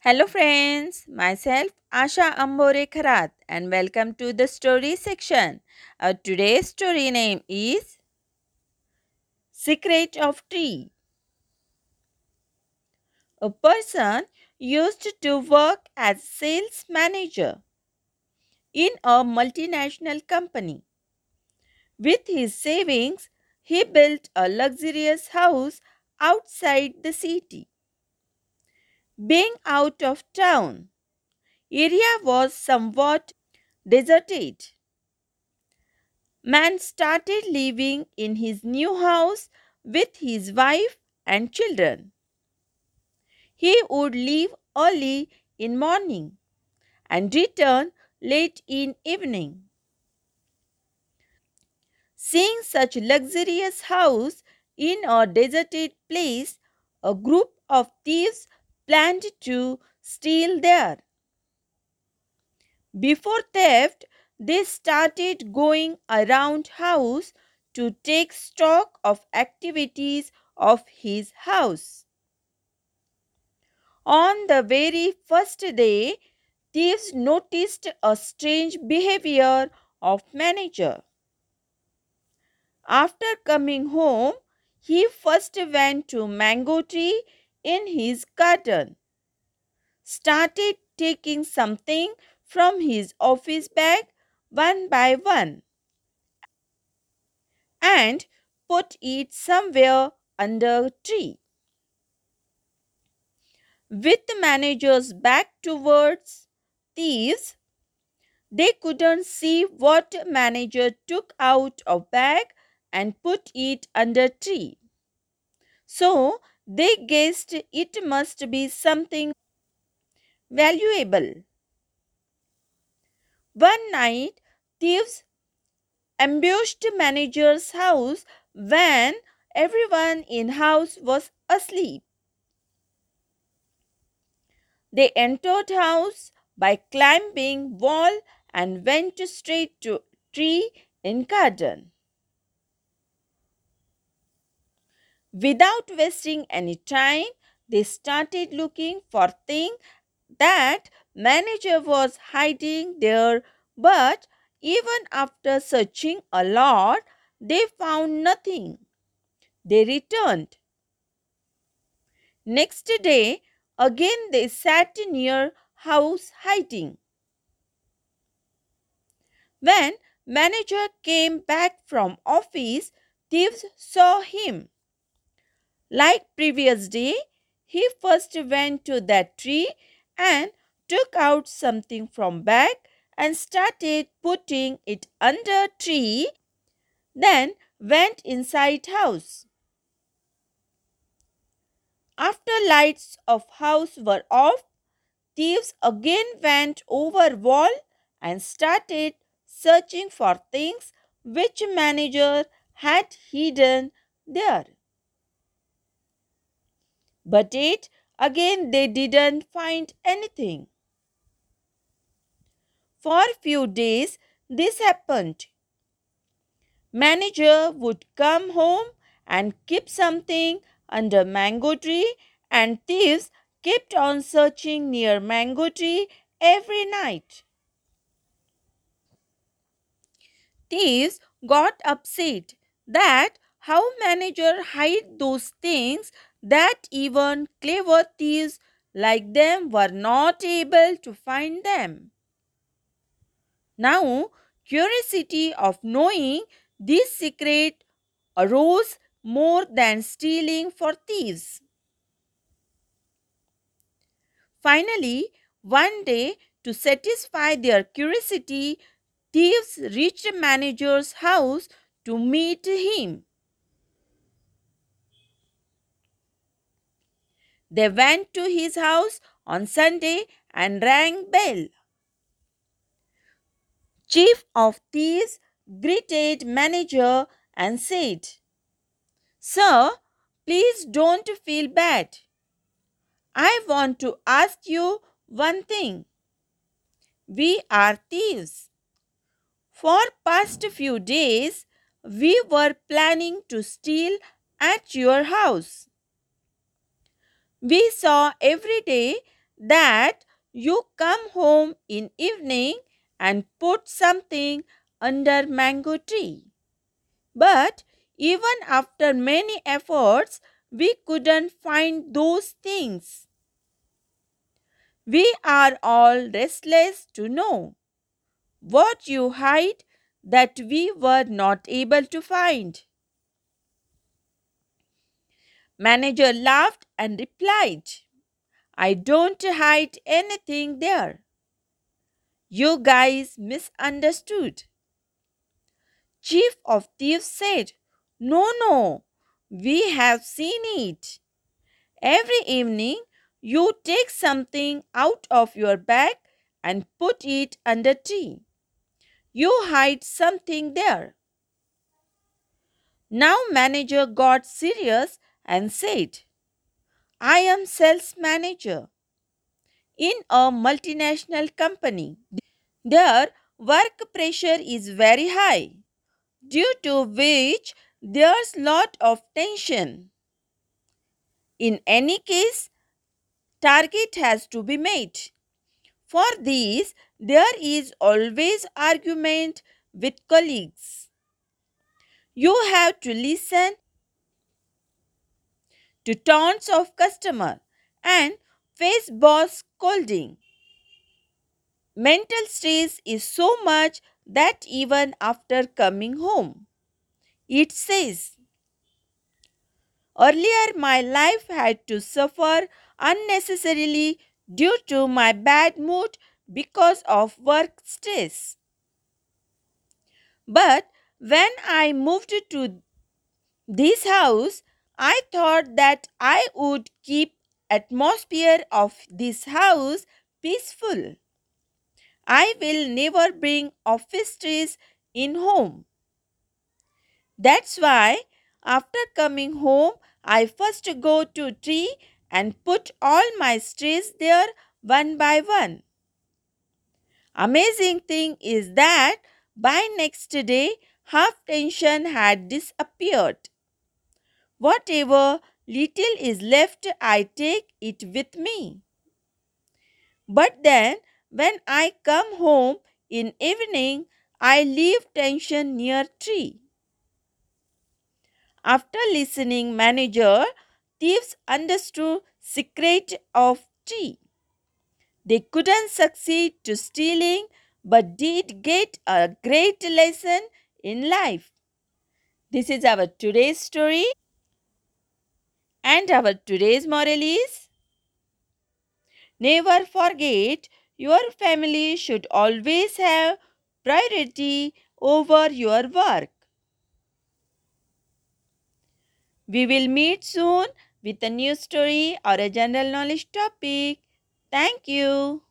Hello, friends. Myself Asha Ambore Kharat, and welcome to the story section. Our today's story name is Secret of Tree. A person used to work as sales manager in a multinational company. With his savings, he built a luxurious house outside the city. Being out of town, area was somewhat deserted. Man started living in his new house with his wife and children. He would leave early in morning and return late in evening. Seeing such luxurious house in a deserted place, a group of thieves planned to steal there. Before theft, they started going around house to take stock of activities of his house. On the very first day, thieves noticed a strange behavior of manager. After coming home, he first went to mango tree in his garden, started taking something from his office bag one by one and put it somewhere under a tree. With the manager's back towards thieves, they couldn't see what manager took out of bag and put it under tree. So they guessed it must be something valuable. One night, thieves ambushed manager's house when everyone in house was asleep. They entered house by climbing wall and went straight to tree in garden. Without wasting any time, they started looking for thing that manager was hiding there. But even after searching a lot they found nothing. They returned. Next day again they sat near house hiding. When manager came back from office thieves saw him like previous day he first went to that tree and took out something from bag and started putting it under tree then went inside house. After lights of house were off thieves again went over wall and started searching for things which manager had hidden there but it again they didn't find anything. For few days this happened. Manager would come home and keep something under mango tree and thieves kept on searching near mango tree every night. Thieves got upset that how manager hide those things that even clever thieves like them were not able to find them. Now, curiosity of knowing this secret arose more than stealing for thieves. Finally, one day, to satisfy their curiosity, thieves reached the manager's house to meet him. They went to his house on Sunday and rang bell. Chief of thieves greeted manager and said, Sir, please don't feel bad. I want to ask you one thing. We are thieves. For past few days, we were planning to steal at your house. We saw every day that you come home in evening and put something under mango tree. But even after many efforts, we couldn't find those things. We are all restless to know what you hide that we were not able to find. Manager laughed and replied, I don't hide anything there. You guys misunderstood. Chief of Thieves said, No, no, we have seen it. Every evening, you take something out of your bag and put it under tree. You hide something there. Now manager got serious and said, I am sales manager in a multinational company. Their work pressure is very high, due to which there's lot of tension. In any case, target has to be made. For this, there is always argument with colleagues. You have to listen to taunts of customer and face boss scolding. Mental stress is so much that even after coming home, it says, Earlier, my life had to suffer unnecessarily due to my bad mood because of work stress. But when I moved to this house, I thought that I would keep atmosphere of this house peaceful. I will never bring office stress in home. That's why after coming home, I first go to tree and put all my stress there one by one. Amazing thing is that by next day, half tension had disappeared. Whatever little is left, I take it with me. But then, when I come home in evening, I leave tension near tree. After listening manager, thieves understood secret of tea. They couldn't succeed to stealing but did get a great lesson in life. This is our today's story and our today's moral is never forget your family should always have priority over your work. We will meet soon with a new story or a general knowledge topic. Thank you.